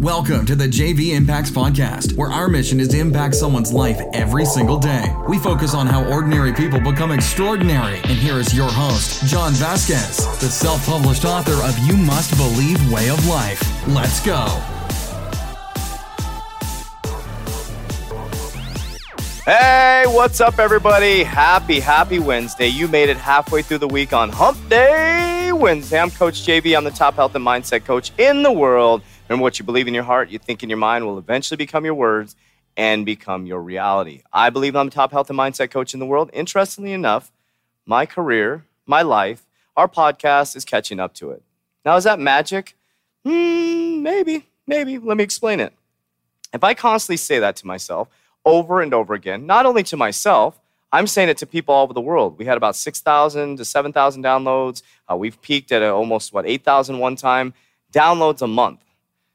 Welcome to the JV Impacts Podcast, where our mission is to impact someone's life every single day. We focus on how ordinary people become extraordinary. And here is your host, John Vasquez, the self published author of You Must Believe Way of Life. Let's go. Hey, what's up, everybody? Happy, happy Wednesday. You made it halfway through the week on Hump Day Wednesday. I'm Coach JV. I'm the top health and mindset coach in the world. Remember what you believe in your heart, you think in your mind will eventually become your words and become your reality. I believe I'm the top health and mindset coach in the world. Interestingly enough, my career, my life, our podcast is catching up to it. Now, is that magic? Hmm, maybe, maybe. Let me explain it. If I constantly say that to myself over and over again, not only to myself, I'm saying it to people all over the world. We had about 6,000 to 7,000 downloads. Uh, we've peaked at almost, what, 8,000 one time. Downloads a month.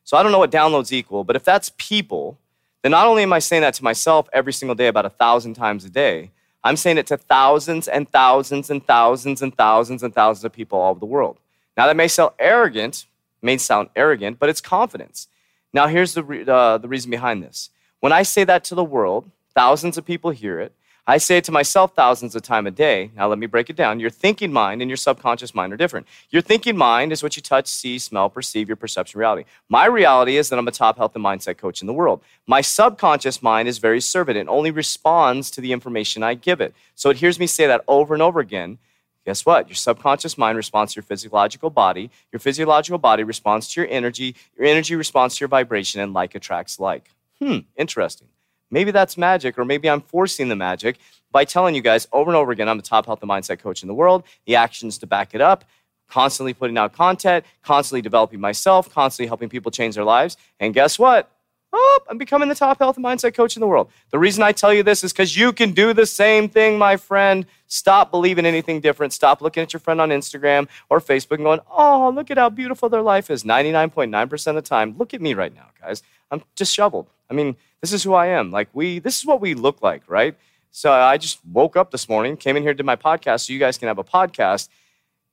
So I don't know what downloads equal, but if that's people, then not only am I saying that to myself every single day about a thousand times a day, I'm saying it to thousands and thousands and thousands and thousands and thousands of people all over the world. Now that may sound arrogant, may sound arrogant, but it's confidence. Now here's the, re- uh, the reason behind this. When I say that to the world, thousands of people hear it, I say it to myself thousands of times a day. Now, let me break it down. Your thinking mind and your subconscious mind are different. Your thinking mind is what you touch, see, smell, perceive, your perception reality. My reality is that I'm a top health and mindset coach in the world. My subconscious mind is very servant and only responds to the information I give it. So it hears me say that over and over again. Guess what? Your subconscious mind responds to your physiological body. Your physiological body responds to your energy. Your energy responds to your vibration, and like attracts like. Hmm, interesting. Maybe that's magic, or maybe I'm forcing the magic by telling you guys over and over again I'm the top health and mindset coach in the world, the actions to back it up, constantly putting out content, constantly developing myself, constantly helping people change their lives. And guess what? Oh, I'm becoming the top health and mindset coach in the world. The reason I tell you this is because you can do the same thing, my friend. Stop believing anything different. Stop looking at your friend on Instagram or Facebook and going, oh, look at how beautiful their life is 99.9% of the time. Look at me right now, guys. I'm disheveled. I mean, this is who I am. Like, we, this is what we look like, right? So I just woke up this morning, came in here, did my podcast so you guys can have a podcast.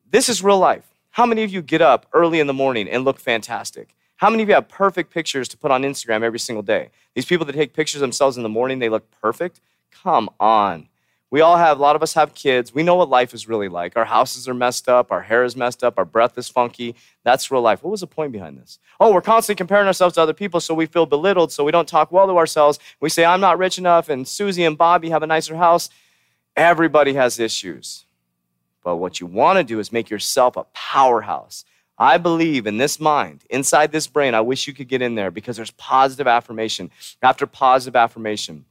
This is real life. How many of you get up early in the morning and look fantastic? How many of you have perfect pictures to put on Instagram every single day? These people that take pictures themselves in the morning, they look perfect? Come on. We all have, a lot of us have kids. We know what life is really like. Our houses are messed up, our hair is messed up, our breath is funky. That's real life. What was the point behind this? Oh, we're constantly comparing ourselves to other people so we feel belittled, so we don't talk well to ourselves. We say, I'm not rich enough, and Susie and Bobby have a nicer house. Everybody has issues. But what you want to do is make yourself a powerhouse. I believe in this mind, inside this brain. I wish you could get in there because there's positive affirmation after positive affirmation.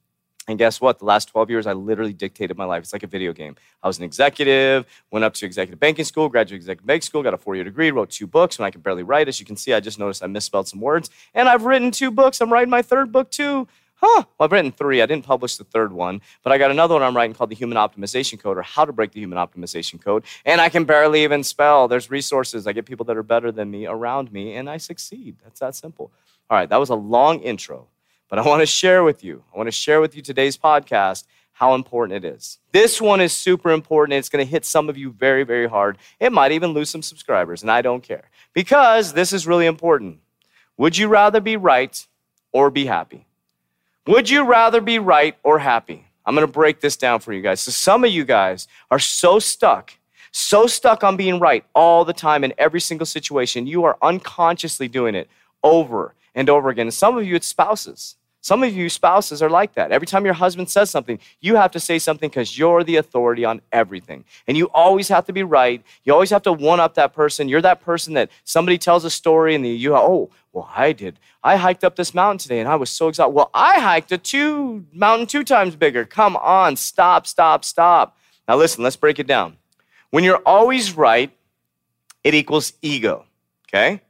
And guess what? The last 12 years, I literally dictated my life. It's like a video game. I was an executive, went up to executive banking school, graduated executive banking school, got a four year degree, wrote two books when I could barely write. As you can see, I just noticed I misspelled some words. And I've written two books. I'm writing my third book too. Huh. Well, I've written three. I didn't publish the third one, but I got another one I'm writing called The Human Optimization Code or How to Break the Human Optimization Code. And I can barely even spell. There's resources. I get people that are better than me around me, and I succeed. That's that simple. All right, that was a long intro. But I want to share with you, I want to share with you today's podcast how important it is. This one is super important. It's going to hit some of you very, very hard. It might even lose some subscribers, and I don't care because this is really important. Would you rather be right or be happy? Would you rather be right or happy? I'm going to break this down for you guys. So, some of you guys are so stuck, so stuck on being right all the time in every single situation, you are unconsciously doing it over and over again. Some of you, it's spouses. Some of you spouses are like that. Every time your husband says something, you have to say something because you're the authority on everything. And you always have to be right. You always have to one up that person. You're that person that somebody tells a story and you, oh, well, I did. I hiked up this mountain today and I was so excited. Well, I hiked a two mountain two times bigger. Come on, stop, stop, stop. Now listen, let's break it down. When you're always right, it equals ego. Okay?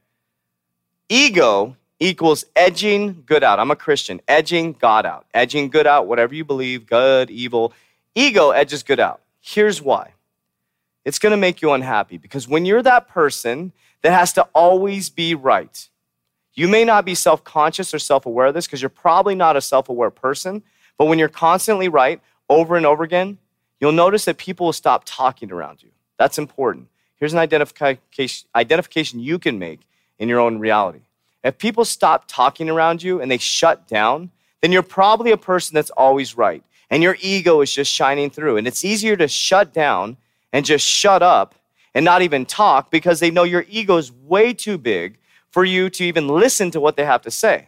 Ego equals edging good out. I'm a Christian. Edging God out. Edging good out, whatever you believe, good, evil. Ego edges good out. Here's why it's going to make you unhappy because when you're that person that has to always be right, you may not be self conscious or self aware of this because you're probably not a self aware person. But when you're constantly right over and over again, you'll notice that people will stop talking around you. That's important. Here's an identification, identification you can make in your own reality. If people stop talking around you and they shut down, then you're probably a person that's always right. And your ego is just shining through. And it's easier to shut down and just shut up and not even talk because they know your ego is way too big for you to even listen to what they have to say.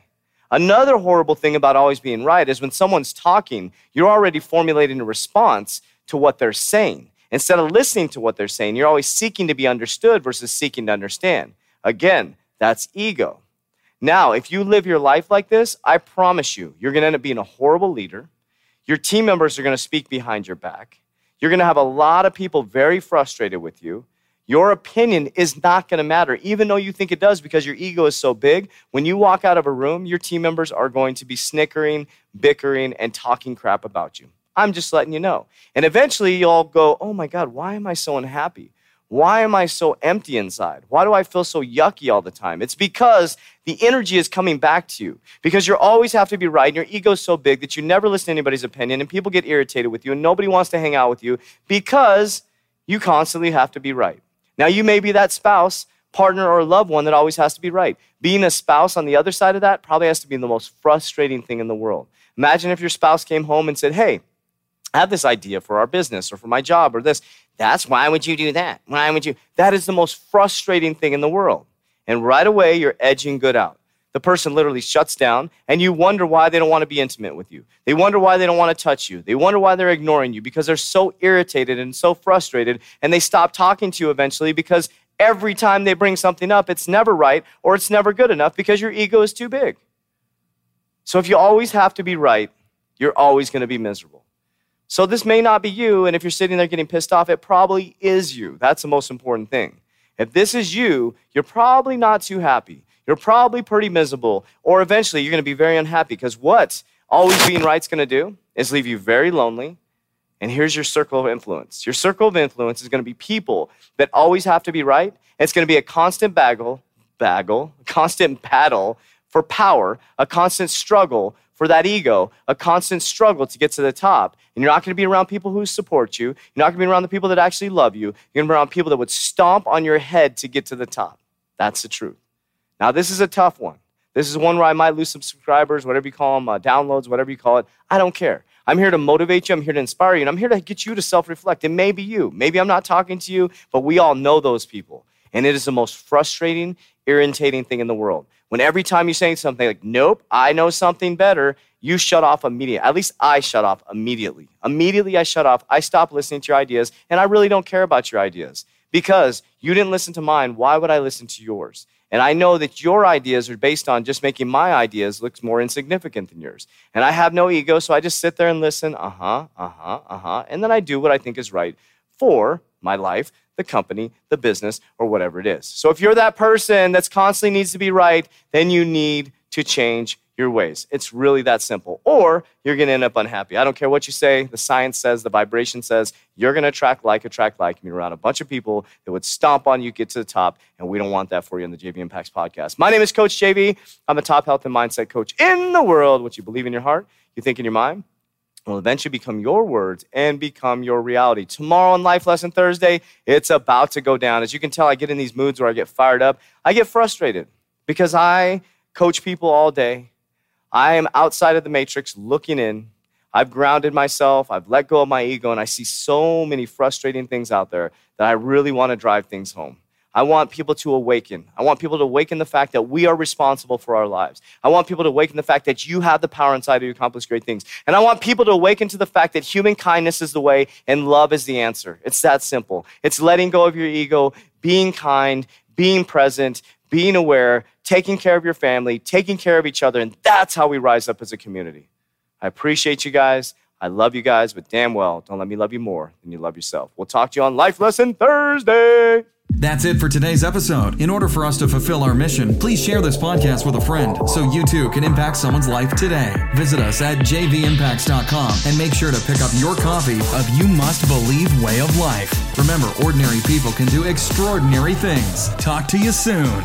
Another horrible thing about always being right is when someone's talking, you're already formulating a response to what they're saying. Instead of listening to what they're saying, you're always seeking to be understood versus seeking to understand. Again, that's ego. Now, if you live your life like this, I promise you, you're going to end up being a horrible leader. Your team members are going to speak behind your back. You're going to have a lot of people very frustrated with you. Your opinion is not going to matter, even though you think it does because your ego is so big. When you walk out of a room, your team members are going to be snickering, bickering, and talking crap about you. I'm just letting you know. And eventually you'll go, oh my God, why am I so unhappy? Why am I so empty inside? Why do I feel so yucky all the time? It's because the energy is coming back to you. Because you always have to be right, and your ego is so big that you never listen to anybody's opinion, and people get irritated with you, and nobody wants to hang out with you because you constantly have to be right. Now, you may be that spouse, partner, or loved one that always has to be right. Being a spouse on the other side of that probably has to be the most frustrating thing in the world. Imagine if your spouse came home and said, Hey, I have this idea for our business or for my job or this. That's why would you do that? Why would you? That is the most frustrating thing in the world. And right away, you're edging good out. The person literally shuts down, and you wonder why they don't want to be intimate with you. They wonder why they don't want to touch you. They wonder why they're ignoring you because they're so irritated and so frustrated, and they stop talking to you eventually because every time they bring something up, it's never right or it's never good enough because your ego is too big. So if you always have to be right, you're always going to be miserable. So this may not be you, and if you're sitting there getting pissed off, it probably is you. That's the most important thing. If this is you, you're probably not too happy. You're probably pretty miserable, or eventually you're going to be very unhappy because what always being right's going to do is leave you very lonely. And here's your circle of influence. Your circle of influence is going to be people that always have to be right. It's going to be a constant baggle, baggle, constant battle for power, a constant struggle for that ego, a constant struggle to get to the top. And you're not going to be around people who support you. You're not going to be around the people that actually love you. You're going to be around people that would stomp on your head to get to the top. That's the truth. Now, this is a tough one. This is one where I might lose some subscribers, whatever you call them, uh, downloads, whatever you call it. I don't care. I'm here to motivate you. I'm here to inspire you. And I'm here to get you to self reflect. It may be you. Maybe I'm not talking to you, but we all know those people. And it is the most frustrating, irritating thing in the world. When every time you're saying something like, nope, I know something better, you shut off immediately. At least I shut off immediately. Immediately, I shut off. I stop listening to your ideas, and I really don't care about your ideas because you didn't listen to mine. Why would I listen to yours? And I know that your ideas are based on just making my ideas look more insignificant than yours. And I have no ego, so I just sit there and listen, uh huh, uh huh, uh huh. And then I do what I think is right for my life, the company, the business, or whatever it is. So if you're that person that's constantly needs to be right, then you need to change your ways. It's really that simple. Or you're going to end up unhappy. I don't care what you say. The science says, the vibration says, you're going to attract like, attract like. You're around a bunch of people that would stomp on you, get to the top. And we don't want that for you on the JV Impacts podcast. My name is Coach JV. I'm a top health and mindset coach in the world. What you believe in your heart, you think in your mind, will eventually become your words and become your reality. Tomorrow on Life Lesson Thursday, it's about to go down. As you can tell, I get in these moods where I get fired up. I get frustrated because I coach people all day. I am outside of the matrix looking in. I've grounded myself, I've let go of my ego, and I see so many frustrating things out there that I really want to drive things home. I want people to awaken. I want people to awaken the fact that we are responsible for our lives. I want people to awaken the fact that you have the power inside you to accomplish great things. And I want people to awaken to the fact that human kindness is the way and love is the answer. It's that simple. It's letting go of your ego, being kind, being present, being aware, taking care of your family, taking care of each other. And that's how we rise up as a community. I appreciate you guys. I love you guys, but damn well, don't let me love you more than you love yourself. We'll talk to you on Life Lesson Thursday. That's it for today's episode. In order for us to fulfill our mission, please share this podcast with a friend so you too can impact someone's life today. Visit us at jvimpacts.com and make sure to pick up your copy of You Must Believe Way of Life. Remember, ordinary people can do extraordinary things. Talk to you soon.